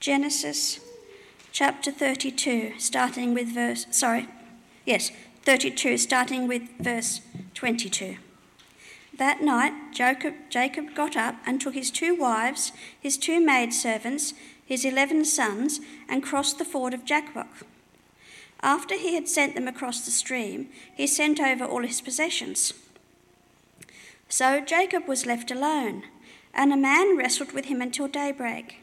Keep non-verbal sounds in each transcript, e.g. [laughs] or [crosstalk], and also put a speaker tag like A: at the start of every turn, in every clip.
A: Genesis chapter 32, starting with verse, sorry, yes, 32, starting with verse 22. That night, Jacob, Jacob got up and took his two wives, his two maidservants, his eleven sons, and crossed the ford of Jabbok. After he had sent them across the stream, he sent over all his possessions. So Jacob was left alone, and a man wrestled with him until daybreak.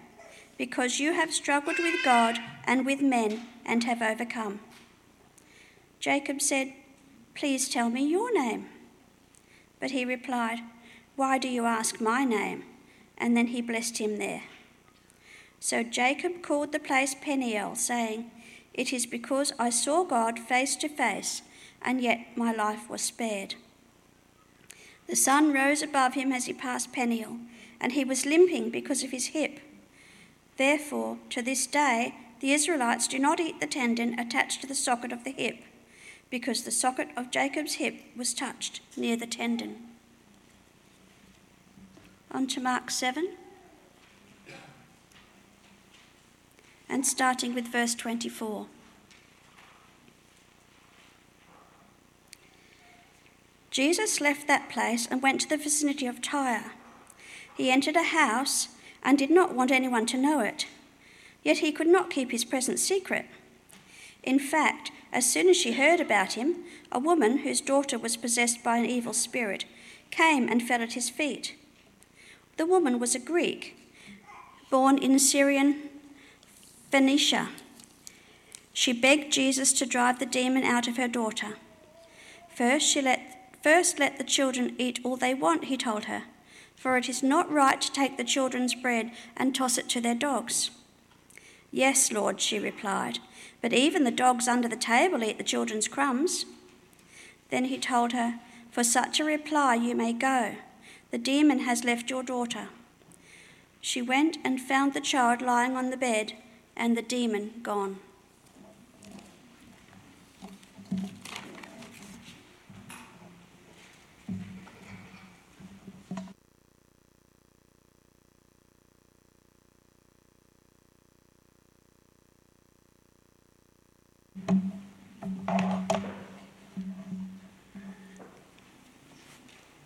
A: because you have struggled with God and with men and have overcome. Jacob said, Please tell me your name. But he replied, Why do you ask my name? And then he blessed him there. So Jacob called the place Peniel, saying, It is because I saw God face to face, and yet my life was spared. The sun rose above him as he passed Peniel, and he was limping because of his hip. Therefore, to this day, the Israelites do not eat the tendon attached to the socket of the hip, because the socket of Jacob's hip was touched near the tendon. On to Mark 7. and starting with verse 24. Jesus left that place and went to the vicinity of Tyre. He entered a house and did not want anyone to know it, yet he could not keep his presence secret. In fact, as soon as she heard about him, a woman whose daughter was possessed by an evil spirit came and fell at his feet. The woman was a Greek, born in Syrian Phoenicia. She begged Jesus to drive the demon out of her daughter. First, she let, first let the children eat all they want, he told her, for it is not right to take the children's bread and toss it to their dogs. Yes, Lord, she replied, but even the dogs under the table eat the children's crumbs. Then he told her, For such a reply you may go. The demon has left your daughter. She went and found the child lying on the bed and the demon gone.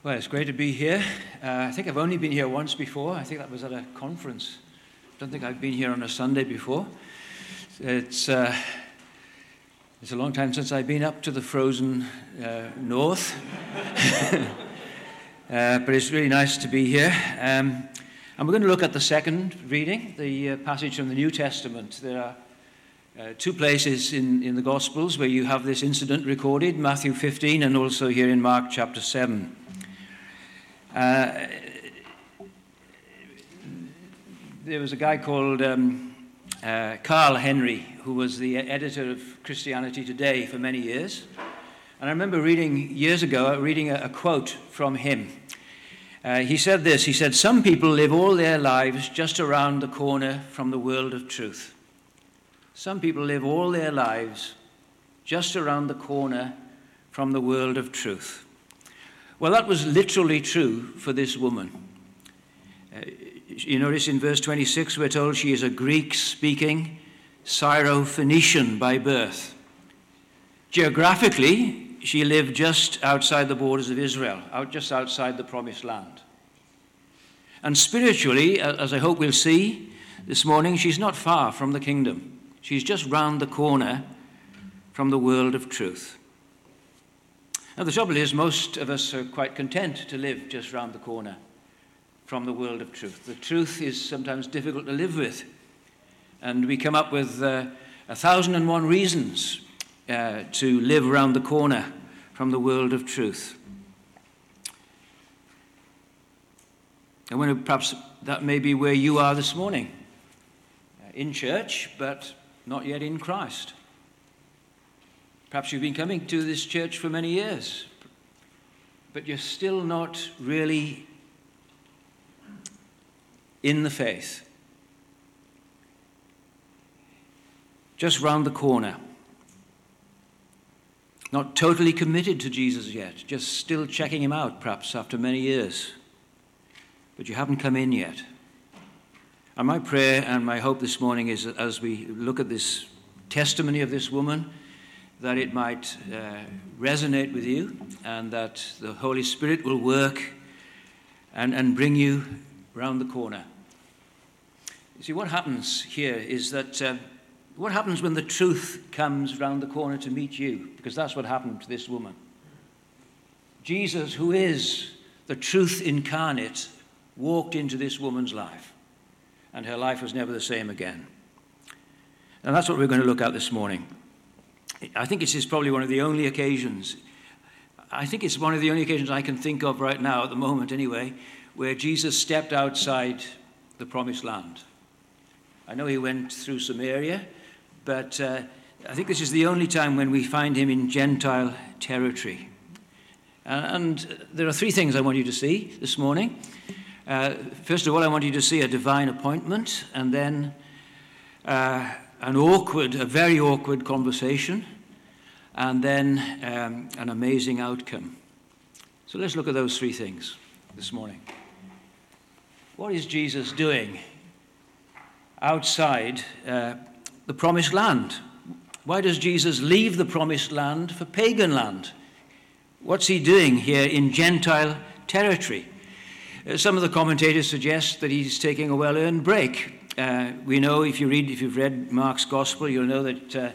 B: Well, it's great to be here. Uh, I think I've only been here once before. I think that was at a conference I don't think I've been here on a Sunday before. It's, uh, it's a long time since I've been up to the frozen uh, north. [laughs] uh, but it's really nice to be here. Um, and we're going to look at the second reading, the uh, passage from the New Testament. There are uh, two places in, in the Gospels where you have this incident recorded Matthew 15 and also here in Mark chapter 7. Uh, there was a guy called um, uh, Carl Henry, who was the editor of Christianity Today for many years. And I remember reading years ago, reading a, a quote from him. Uh, he said this He said, Some people live all their lives just around the corner from the world of truth. Some people live all their lives just around the corner from the world of truth. Well, that was literally true for this woman. Uh, you notice in verse 26, we're told she is a Greek speaking Syro-Phoenician by birth. Geographically, she lived just outside the borders of Israel, out just outside the promised land. And spiritually, as I hope we'll see this morning, she's not far from the kingdom. She's just round the corner from the world of truth. Now, the trouble is, most of us are quite content to live just round the corner from the world of truth. The truth is sometimes difficult to live with. And we come up with uh, a thousand and one reasons uh, to live round the corner from the world of truth. I wonder perhaps that may be where you are this morning. in church, but not yet in Christ. Perhaps you've been coming to this church for many years, but you're still not really in the faith. Just round the corner. Not totally committed to Jesus yet, just still checking him out, perhaps, after many years. But you haven't come in yet. And my prayer and my hope this morning is that as we look at this testimony of this woman, that it might uh, resonate with you and that the Holy Spirit will work and, and bring you round the corner. You see, what happens here is that uh, what happens when the truth comes round the corner to meet you? Because that's what happened to this woman. Jesus, who is the truth incarnate, walked into this woman's life, and her life was never the same again. And that's what we're going to look at this morning. I think this is probably one of the only occasions, I think it's one of the only occasions I can think of right now, at the moment anyway, where Jesus stepped outside the promised land. I know he went through Samaria, but uh, I think this is the only time when we find him in Gentile territory. and there are three things I want you to see this morning. Uh, first of all, I want you to see a divine appointment, and then uh, an awkward, a very awkward conversation, and then um, an amazing outcome. So let's look at those three things this morning. What is Jesus doing outside uh, the promised land? Why does Jesus leave the promised land for pagan land? What's he doing here in Gentile territory? Uh, some of the commentators suggest that he's taking a well earned break. Uh, we know if you read, if you've read Mark's Gospel, you'll know that uh,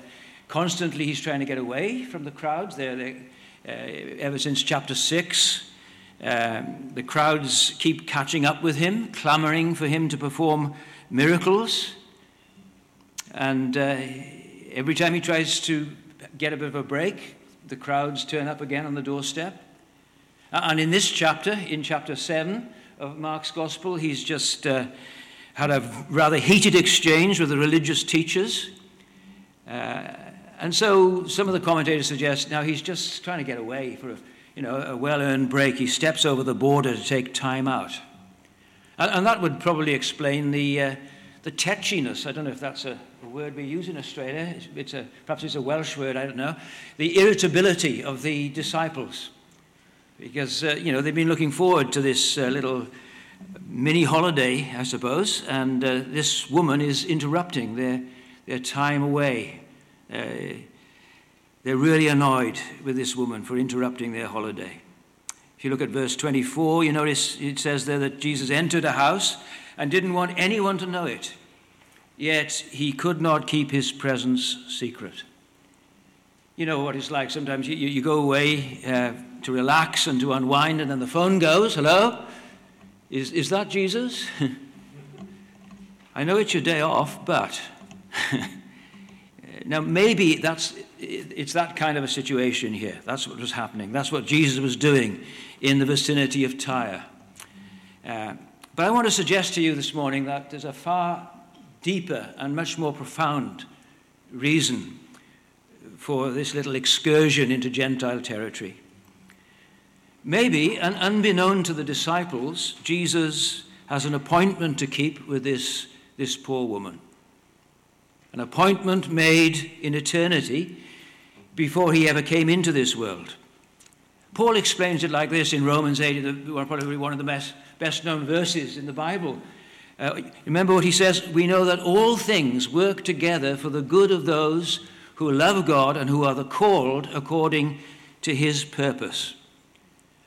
B: constantly he's trying to get away from the crowds. They're, they're, uh, ever since chapter 6, um, the crowds keep catching up with him, clamoring for him to perform miracles. And uh, every time he tries to get a bit of a break, the crowds turn up again on the doorstep. And in this chapter, in chapter 7 of Mark's Gospel, he's just uh, had a rather heated exchange with the religious teachers. Uh, and so some of the commentators suggest now he's just trying to get away for a, you know, a well earned break. He steps over the border to take time out. And, and that would probably explain the, uh, the tetchiness. I don't know if that's a, a word we use in Australia. It's, it's a, perhaps it's a Welsh word, I don't know. The irritability of the disciples. Because, uh, you know, they've been looking forward to this uh, little mini holiday, I suppose, and uh, this woman is interrupting their, their time away. Uh, they're really annoyed with this woman for interrupting their holiday. If you look at verse 24, you notice it says there that Jesus entered a house and didn't want anyone to know it, yet he could not keep his presence secret. You know what it's like. Sometimes you, you go away uh, to relax and to unwind, and then the phone goes, hello? Is, is that Jesus? [laughs] I know it's your day off, but. [laughs] now, maybe that's, it's that kind of a situation here. That's what was happening. That's what Jesus was doing in the vicinity of Tyre. Uh, but I want to suggest to you this morning that there's a far deeper and much more profound reason for this little excursion into Gentile territory. Maybe, and unbeknown to the disciples, Jesus has an appointment to keep with this, this poor woman. An appointment made in eternity before he ever came into this world. Paul explains it like this in Romans 8, probably one of the best, best known verses in the Bible. Uh, remember what he says? We know that all things work together for the good of those who love God and who are the called according to his purpose.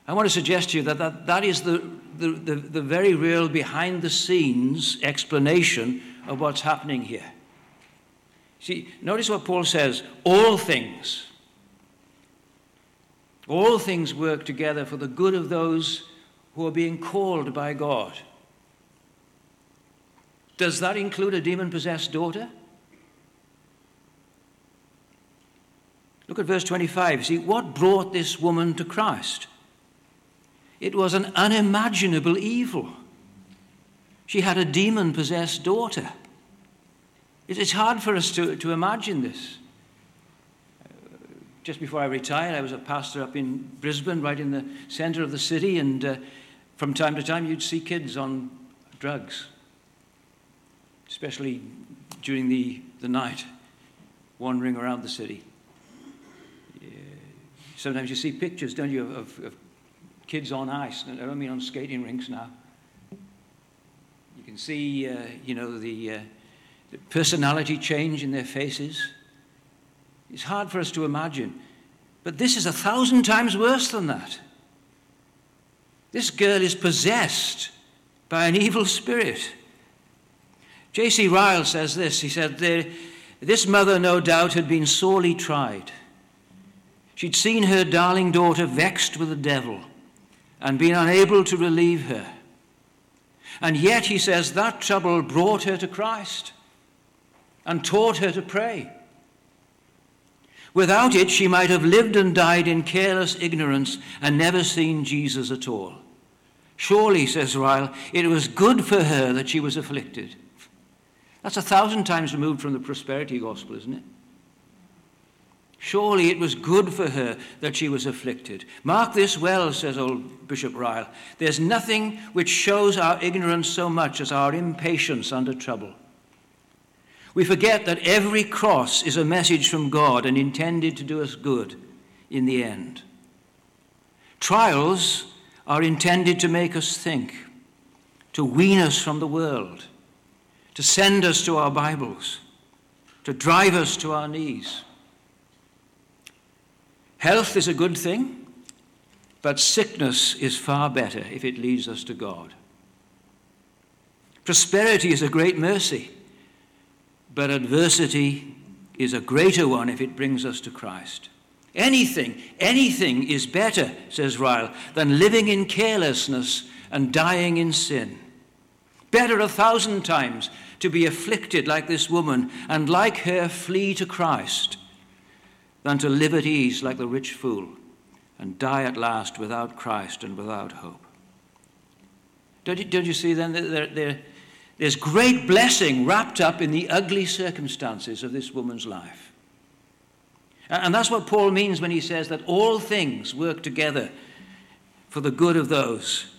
B: I want to suggest to you that that, that is the, the, the, the very real behind the scenes explanation of what's happening here. See, notice what Paul says all things. All things work together for the good of those who are being called by God. Does that include a demon possessed daughter? Look at verse 25. See, what brought this woman to Christ? It was an unimaginable evil. She had a demon possessed daughter. It's hard for us to, to imagine this. Just before I retired, I was a pastor up in Brisbane, right in the center of the city, and uh, from time to time you'd see kids on drugs, especially during the, the night, wandering around the city. Sometimes you see pictures, don't you, of, of kids on ice. I don't mean on skating rinks now. You can see, uh, you know, the, uh, the personality change in their faces. It's hard for us to imagine. But this is a thousand times worse than that. This girl is possessed by an evil spirit. J.C. Ryle says this. He said, This mother, no doubt, had been sorely tried. She'd seen her darling daughter vexed with the devil and been unable to relieve her. And yet, he says, that trouble brought her to Christ and taught her to pray. Without it, she might have lived and died in careless ignorance and never seen Jesus at all. Surely, says Ryle, it was good for her that she was afflicted. That's a thousand times removed from the prosperity gospel, isn't it? Surely it was good for her that she was afflicted. Mark this well, says old Bishop Ryle. There's nothing which shows our ignorance so much as our impatience under trouble. We forget that every cross is a message from God and intended to do us good in the end. Trials are intended to make us think, to wean us from the world, to send us to our Bibles, to drive us to our knees. Health is a good thing, but sickness is far better if it leads us to God. Prosperity is a great mercy, but adversity is a greater one if it brings us to Christ. Anything, anything is better, says Ryle, than living in carelessness and dying in sin. Better a thousand times to be afflicted like this woman and like her flee to Christ than to live at ease like the rich fool and die at last without Christ and without hope. Don't you, don't you see then that there, there, there's great blessing wrapped up in the ugly circumstances of this woman's life? And that's what Paul means when he says that all things work together for the good of those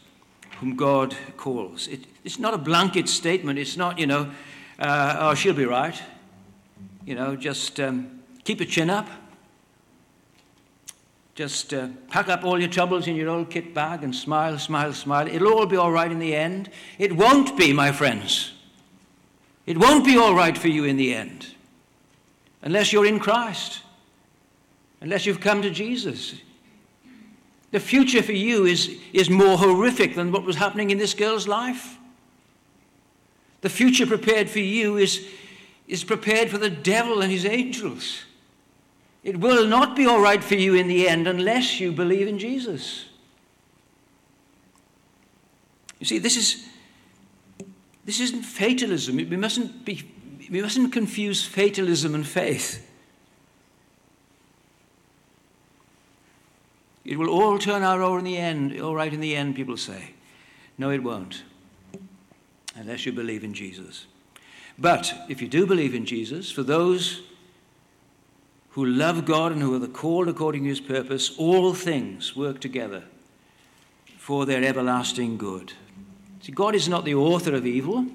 B: whom God calls. It, it's not a blanket statement. It's not, you know, uh, oh, she'll be right. You know, just um, keep your chin up. Just uh, pack up all your troubles in your old kit bag and smile, smile, smile. It'll all be all right in the end. It won't be, my friends. It won't be all right for you in the end unless you're in Christ, unless you've come to Jesus. The future for you is, is more horrific than what was happening in this girl's life. The future prepared for you is, is prepared for the devil and his angels. It will not be all right for you in the end unless you believe in Jesus. You see, this is this isn't fatalism. We mustn't be we mustn't confuse fatalism and faith. It will all turn out all in the end, all right in the end, people say. No, it won't. Unless you believe in Jesus. But if you do believe in Jesus, for those who love God and who are called according to his purpose, all things work together for their everlasting good. See, God is not the author of evil.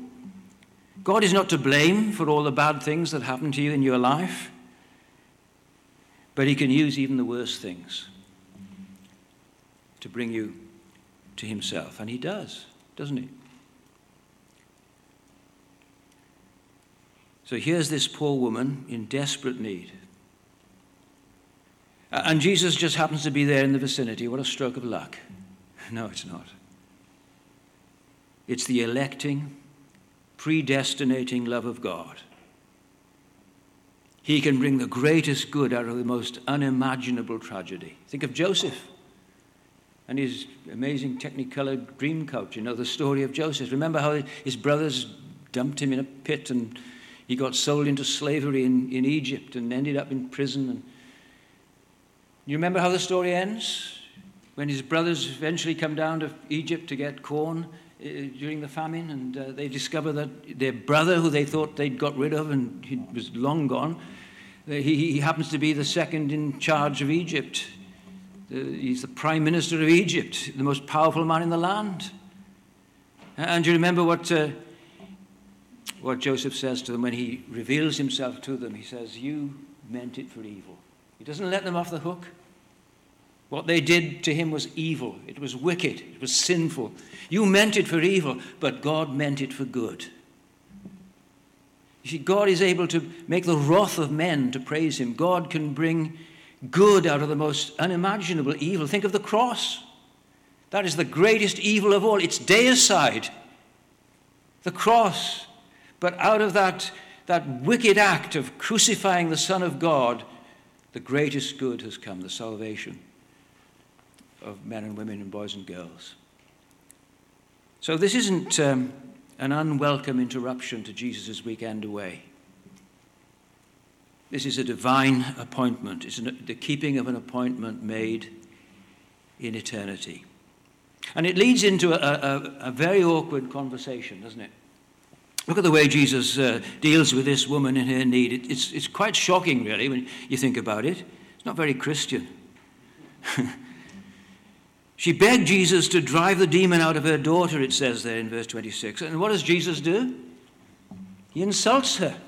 B: God is not to blame for all the bad things that happen to you in your life. But he can use even the worst things to bring you to himself. And he does, doesn't he? So here's this poor woman in desperate need. And Jesus just happens to be there in the vicinity. What a stroke of luck. No, it's not. It's the electing, predestinating love of God. He can bring the greatest good out of the most unimaginable tragedy. Think of Joseph and his amazing technicolor dream coat. You know the story of Joseph. Remember how his brothers dumped him in a pit and he got sold into slavery in, in Egypt and ended up in prison. And you remember how the story ends? When his brothers eventually come down to Egypt to get corn, uh, during the famine, and uh, they discover that their brother, who they thought they'd got rid of and he was long gone, uh, he, he happens to be the second in charge of Egypt. he's the prime minister of Egypt, the most powerful man in the land. And you remember what, uh, what Joseph says to them when he reveals himself to them? He says, You meant it for evil. He doesn't let them off the hook. What they did to him was evil, it was wicked, it was sinful. You meant it for evil, but God meant it for good. You see, God is able to make the wrath of men to praise him. God can bring good out of the most unimaginable evil. Think of the cross. That is the greatest evil of all. It's deicide, the cross. But out of that, that wicked act of crucifying the Son of God, the greatest good has come the salvation of men and women and boys and girls. So this isn't um, an unwelcome interruption to Jesus' weekend away. This is a divine appointment. It's an, the keeping of an appointment made in eternity. And it leads into a, a, a very awkward conversation, doesn't it? Look at the way Jesus uh, deals with this woman in her need. It, it's, it's quite shocking, really, when you think about it. It's not very Christian. [laughs] She begged Jesus to drive the demon out of her daughter, it says there in verse 26. And what does Jesus do? He insults her.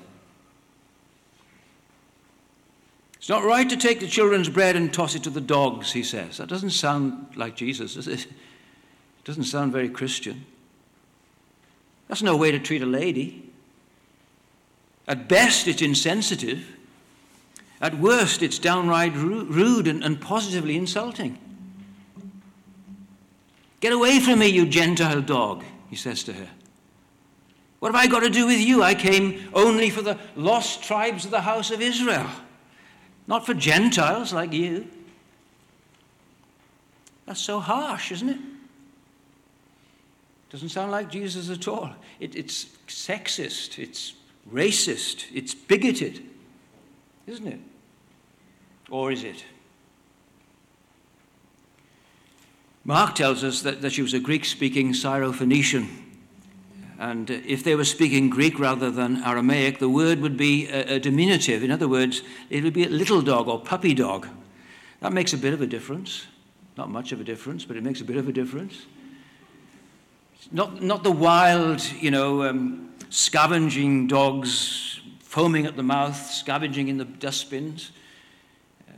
B: It's not right to take the children's bread and toss it to the dogs, he says. That doesn't sound like Jesus, does it? It doesn't sound very Christian. That's no way to treat a lady. At best, it's insensitive. At worst, it's downright rude and, and positively insulting. Get away from me, you Gentile dog, he says to her. What have I got to do with you? I came only for the lost tribes of the house of Israel, not for Gentiles like you. That's so harsh, isn't it? Doesn't sound like Jesus at all. It, it's sexist, it's racist, it's bigoted, isn't it? Or is it? Mark tells us that, that she was a Greek speaking Syrophoenician. And if they were speaking Greek rather than Aramaic, the word would be a, a, diminutive. In other words, it would be a little dog or puppy dog. That makes a bit of a difference. Not much of a difference, but it makes a bit of a difference. Not, not the wild, you know, um, scavenging dogs foaming at the mouth, scavenging in the dustbins, uh,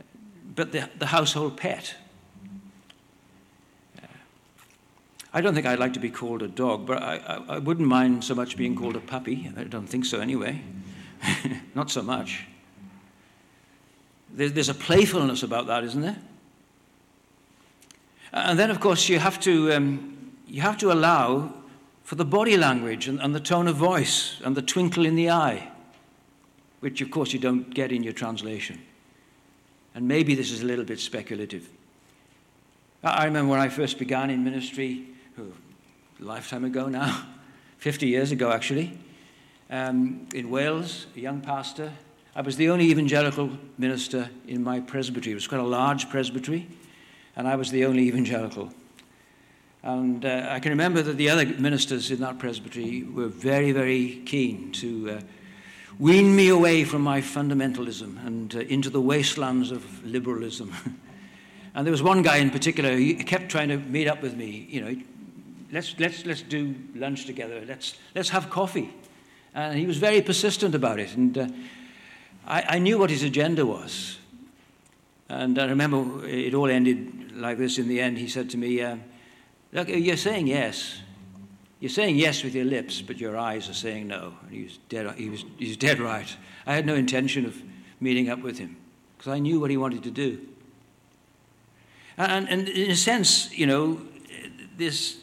B: but the, the household pet I don't think I'd like to be called a dog, but I, I, I wouldn't mind so much being called a puppy. I don't think so anyway. [laughs] Not so much. There's, there's a playfulness about that, isn't there? And then, of course, you have to, um, you have to allow for the body language and, and the tone of voice and the twinkle in the eye, which, of course, you don't get in your translation. And maybe this is a little bit speculative. I remember when I first began in ministry, a lifetime ago now, [laughs] 50 years ago actually, um, in Wales, a young pastor. I was the only evangelical minister in my presbytery. It was quite a large presbytery, and I was the only evangelical. And uh, I can remember that the other ministers in that presbytery were very, very keen to uh, wean me away from my fundamentalism and uh, into the wastelands of liberalism. [laughs] and there was one guy in particular, he kept trying to meet up with me. You know, let's, let's, let's do lunch together. Let's, let's have coffee. And he was very persistent about it. And uh, I, I knew what his agenda was. And I remember it all ended like this in the end. He said to me, uh, Look, you're saying yes. You're saying yes with your lips, but your eyes are saying no. And he was dead, he was, he was dead right. I had no intention of meeting up with him because I knew what he wanted to do. And, and in a sense, you know, this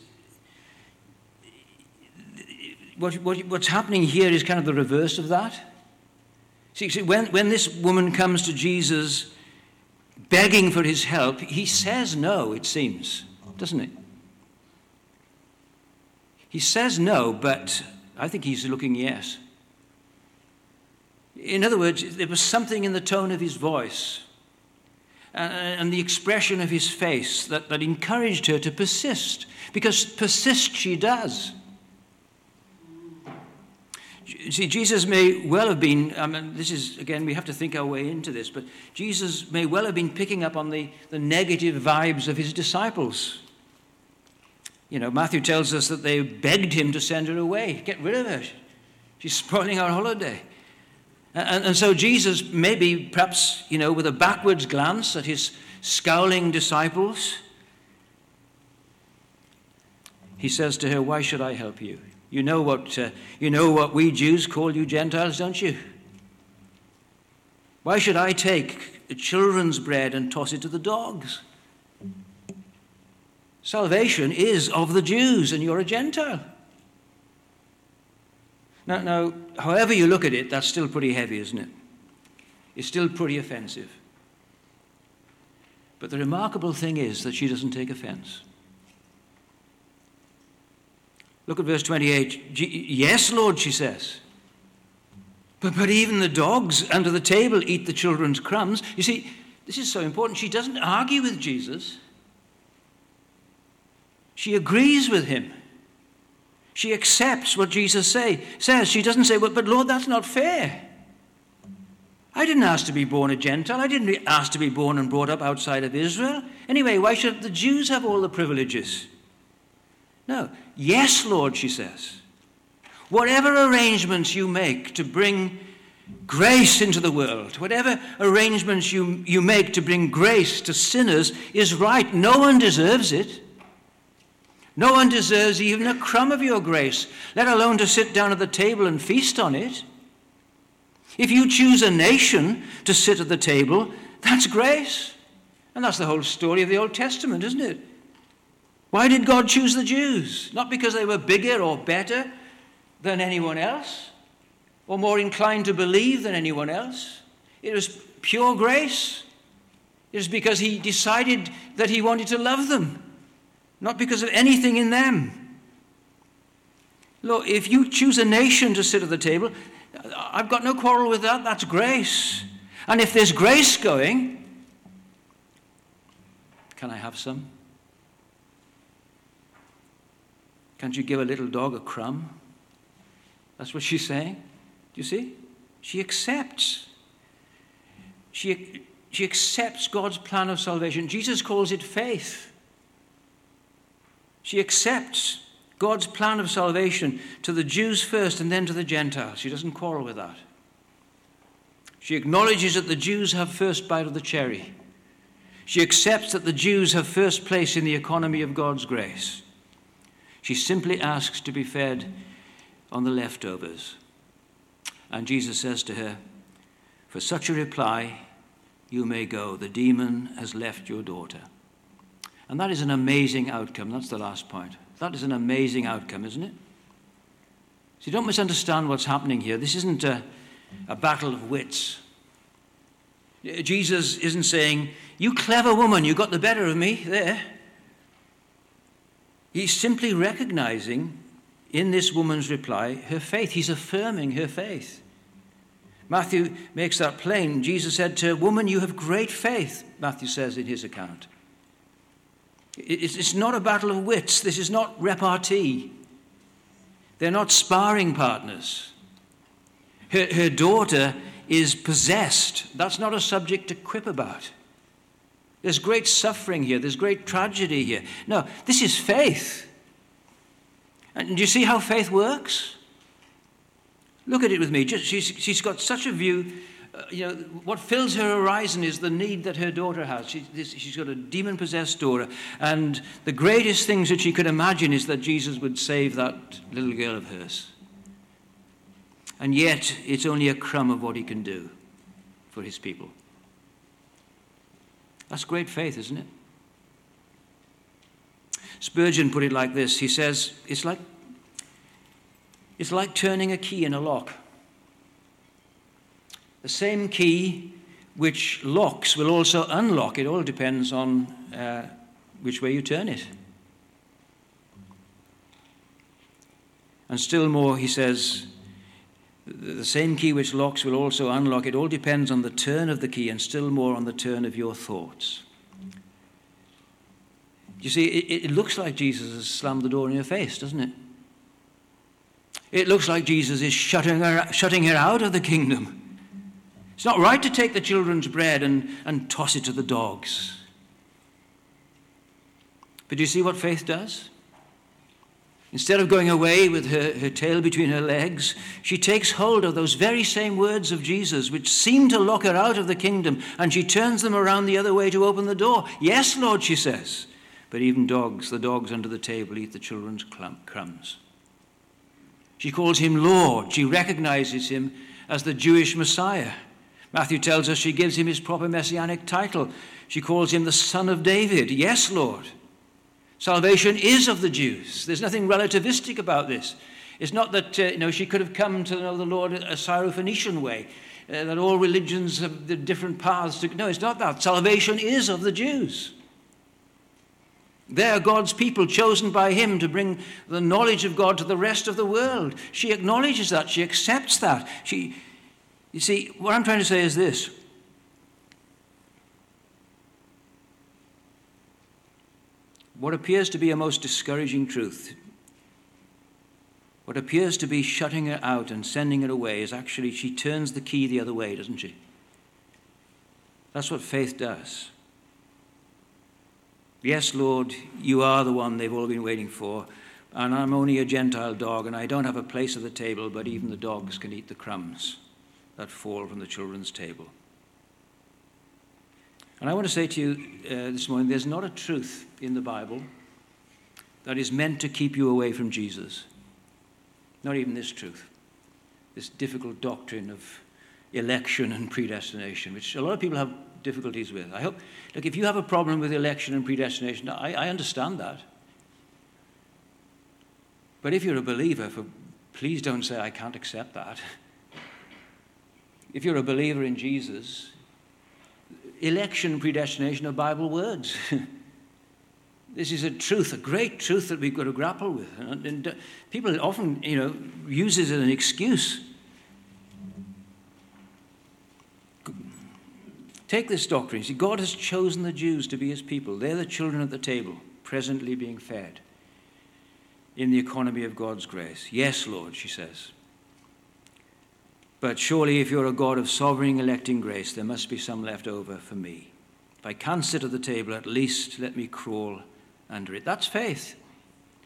B: what, what, what's happening here is kind of the reverse of that. See, see when, when this woman comes to Jesus begging for his help, he says no, it seems, doesn't it? He says no, but I think he's looking yes. In other words, there was something in the tone of his voice and the expression of his face that, that encouraged her to persist, because persist she does. See, Jesus may well have been, I mean, this is, again, we have to think our way into this, but Jesus may well have been picking up on the, the negative vibes of his disciples. You know, Matthew tells us that they begged him to send her away, get rid of her. She's spoiling our holiday. And, and so Jesus, maybe perhaps, you know, with a backwards glance at his scowling disciples, he says to her, Why should I help you? You know what, uh, you know what we Jews call you Gentiles, don't you? Why should I take the children's bread and toss it to the dogs? Salvation is of the Jews, and you're a Gentile. Now, now, however you look at it, that's still pretty heavy, isn't it? It's still pretty offensive. But the remarkable thing is that she doesn't take offense. Look at verse 28. Yes, Lord, she says. But, but even the dogs under the table eat the children's crumbs. You see, this is so important. She doesn't argue with Jesus, she agrees with him. She accepts what Jesus say, says. She doesn't say, but, but Lord, that's not fair. I didn't ask to be born a Gentile. I didn't ask to be born and brought up outside of Israel. Anyway, why should the Jews have all the privileges? No. Yes, Lord, she says. Whatever arrangements you make to bring grace into the world, whatever arrangements you, you make to bring grace to sinners is right. No one deserves it. No one deserves even a crumb of your grace, let alone to sit down at the table and feast on it. If you choose a nation to sit at the table, that's grace. And that's the whole story of the Old Testament, isn't it? Why did God choose the Jews? Not because they were bigger or better than anyone else, or more inclined to believe than anyone else. It was pure grace. It was because He decided that He wanted to love them not because of anything in them. Look, if you choose a nation to sit at the table, I've got no quarrel with that. That's grace. And if there's grace going, can I have some? Can't you give a little dog a crumb? That's what she's saying. Do you see? She accepts. She, she accepts God's plan of salvation. Jesus calls it faith. She accepts God's plan of salvation to the Jews first and then to the Gentiles. She doesn't quarrel with that. She acknowledges that the Jews have first bite of the cherry. She accepts that the Jews have first place in the economy of God's grace. She simply asks to be fed on the leftovers. And Jesus says to her, For such a reply, you may go. The demon has left your daughter. And that is an amazing outcome. That's the last point. That is an amazing outcome, isn't it? So don't misunderstand what's happening here. This isn't a, a battle of wits. Jesus isn't saying, You clever woman, you got the better of me there. He's simply recognizing in this woman's reply her faith. He's affirming her faith. Matthew makes that plain. Jesus said to her, Woman, you have great faith, Matthew says in his account. It's not a battle of wits. This is not repartee. They're not sparring partners. Her, her daughter is possessed. That's not a subject to quip about. There's great suffering here, there's great tragedy here. No, this is faith. And do you see how faith works? Look at it with me. Just, she's, she's got such a view uh, you know, what fills her horizon is the need that her daughter has. She, she's got a demon possessed daughter. And the greatest things that she could imagine is that Jesus would save that little girl of hers. And yet, it's only a crumb of what he can do for his people. That's great faith, isn't it? Spurgeon put it like this He says, It's like, it's like turning a key in a lock. The same key which locks will also unlock. It all depends on uh, which way you turn it. And still more, he says, The same key which locks will also unlock. It all depends on the turn of the key and still more on the turn of your thoughts. You see, it, it looks like Jesus has slammed the door in your face, doesn't it? It looks like Jesus is shutting her, shutting her out of the kingdom. It's not right to take the children's bread and, and toss it to the dogs. But do you see what faith does? Instead of going away with her, her tail between her legs, she takes hold of those very same words of Jesus, which seem to lock her out of the kingdom, and she turns them around the other way to open the door. Yes, Lord, she says. But even dogs, the dogs under the table, eat the children's crumbs. She calls him Lord. She recognizes him as the Jewish Messiah. Matthew tells us she gives him his proper messianic title. She calls him the Son of David. Yes, Lord. Salvation is of the Jews. There's nothing relativistic about this. It's not that uh, you know, she could have come to know the Lord a Syrophoenician way, uh, that all religions have the different paths to. No, it's not that. Salvation is of the Jews. They are God's people chosen by Him to bring the knowledge of God to the rest of the world. She acknowledges that. She accepts that. She, you see, what I'm trying to say is this. What appears to be a most discouraging truth, what appears to be shutting her out and sending her away, is actually she turns the key the other way, doesn't she? That's what faith does. Yes, Lord, you are the one they've all been waiting for, and I'm only a Gentile dog, and I don't have a place at the table, but even the dogs can eat the crumbs that fall from the children's table. And I want to say to you uh, this morning there's not a truth in the Bible that is meant to keep you away from Jesus. Not even this truth. This difficult doctrine of election and predestination, which a lot of people have difficulties with. I hope, look, if you have a problem with election and predestination, I, I understand that. But if you're a believer, for, please don't say, I can't accept that. [laughs] If you're a believer in Jesus, election predestination are Bible words. [laughs] this is a truth, a great truth that we've got to grapple with. And, and uh, people often, you know, use it as an excuse. Take this doctrine. See, God has chosen the Jews to be his people. They're the children at the table, presently being fed in the economy of God's grace. Yes, Lord, she says. But surely, if you're a God of sovereign electing grace, there must be some left over for me. If I can't sit at the table, at least let me crawl under it. That's faith.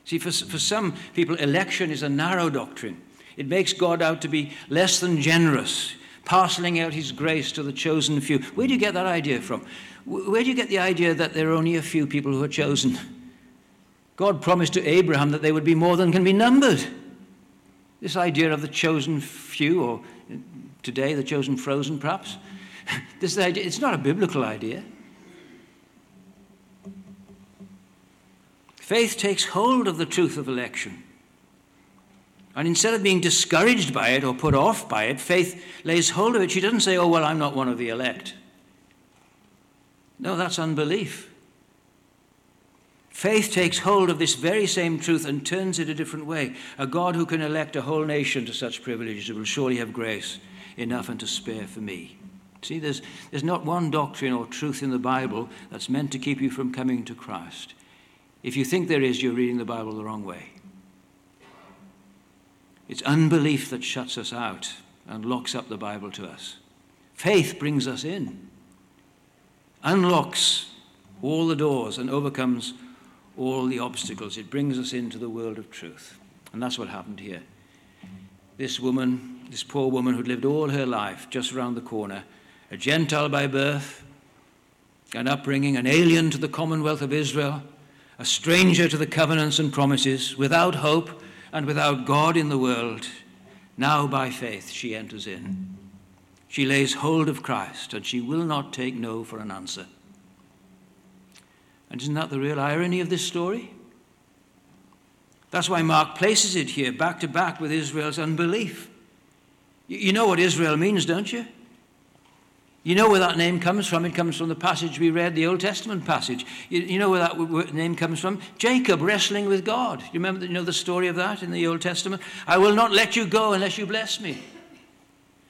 B: See, for, for some people, election is a narrow doctrine. It makes God out to be less than generous, parceling out his grace to the chosen few. Where do you get that idea from? Where do you get the idea that there are only a few people who are chosen? God promised to Abraham that they would be more than can be numbered. This idea of the chosen few, or today the chosen frozen perhaps, [laughs] this idea, it's not a biblical idea. Faith takes hold of the truth of election. And instead of being discouraged by it or put off by it, faith lays hold of it. She doesn't say, Oh, well, I'm not one of the elect. No, that's unbelief. Faith takes hold of this very same truth and turns it a different way. A God who can elect a whole nation to such privileges will surely have grace enough and to spare for me. See, there's, there's not one doctrine or truth in the Bible that's meant to keep you from coming to Christ. If you think there is, you're reading the Bible the wrong way. It's unbelief that shuts us out and locks up the Bible to us. Faith brings us in, unlocks all the doors, and overcomes all the obstacles. It brings us into the world of truth. And that's what happened here. This woman, this poor woman who'd lived all her life just around the corner, a Gentile by birth, an upbringing, an alien to the commonwealth of Israel, a stranger to the covenants and promises, without hope and without God in the world, now by faith she enters in. She lays hold of Christ and she will not take no for an answer. And isn't that the real irony of this story? That's why Mark places it here back to back with Israel's unbelief. You know what Israel means, don't you? You know where that name comes from. It comes from the passage we read, the Old Testament passage. You, know where that name comes from? Jacob wrestling with God. You remember you know the story of that in the Old Testament? I will not let you go unless you bless me.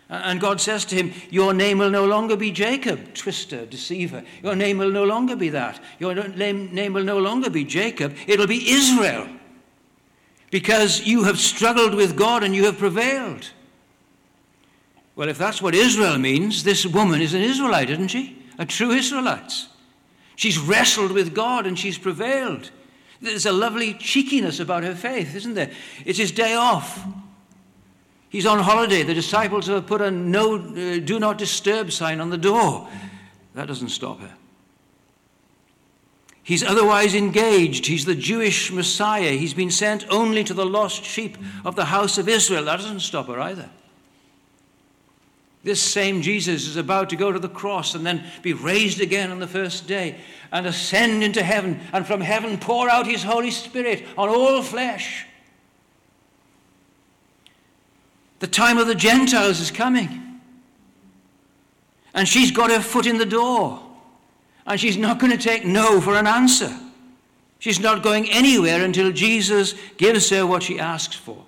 B: And God says to him, Your name will no longer be Jacob, twister, deceiver. Your name will no longer be that. Your name, will no longer be Jacob. It'll be Israel. Because you have struggled with God and you have prevailed. Well, if that's what Israel means, this woman is an Israelite, isn't she? A true Israelite. She's wrestled with God and she's prevailed. There's a lovely cheekiness about her faith, isn't there? It's his day off. He's on holiday. The disciples have put a no, uh, do not disturb sign on the door. That doesn't stop her. He's otherwise engaged. He's the Jewish Messiah. He's been sent only to the lost sheep of the house of Israel. That doesn't stop her either. This same Jesus is about to go to the cross and then be raised again on the first day and ascend into heaven and from heaven pour out his Holy Spirit on all flesh. The time of the Gentiles is coming. And she's got her foot in the door. And she's not going to take no for an answer. She's not going anywhere until Jesus gives her what she asks for.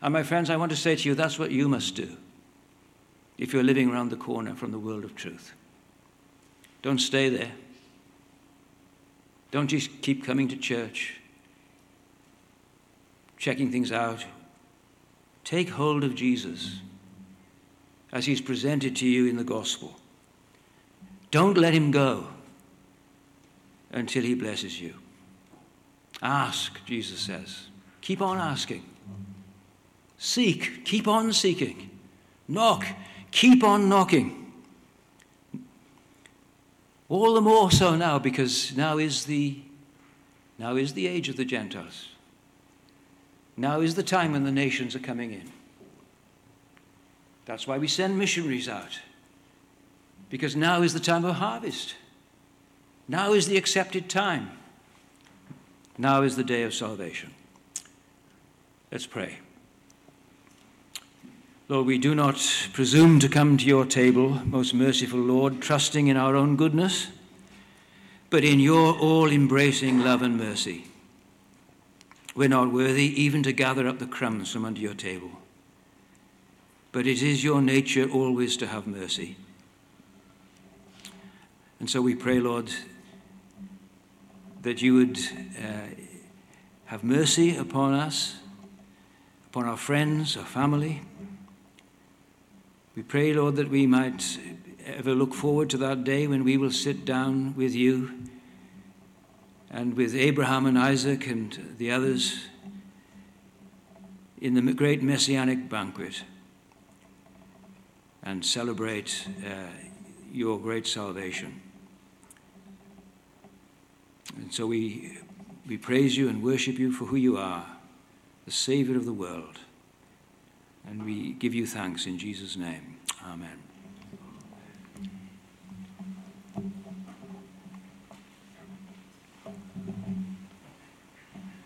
B: And my friends, I want to say to you that's what you must do if you're living around the corner from the world of truth. Don't stay there. Don't just keep coming to church, checking things out, Take hold of Jesus as he's presented to you in the gospel. Don't let him go until he blesses you. Ask, Jesus says. Keep on asking. Seek, keep on seeking. Knock, keep on knocking. All the more so now because now is the now is the age of the Gentiles. Now is the time when the nations are coming in. That's why we send missionaries out. Because now is the time of harvest. Now is the accepted time. Now is the day of salvation. Let's pray. Lord, we do not presume to come to your table, most merciful Lord, trusting in our own goodness, but in your all embracing love and mercy. We're not worthy even to gather up the crumbs from under your table. But it is your nature always to have mercy. And so we pray, Lord, that you would uh, have mercy upon us, upon our friends, our family. We pray, Lord, that we might ever look forward to that day when we will sit down with you and with Abraham and Isaac and the others in the great messianic banquet and celebrate uh, your great salvation. And so we, we praise you and worship you for who you are, the Savior of the world. And we give you thanks in Jesus' name. Amen.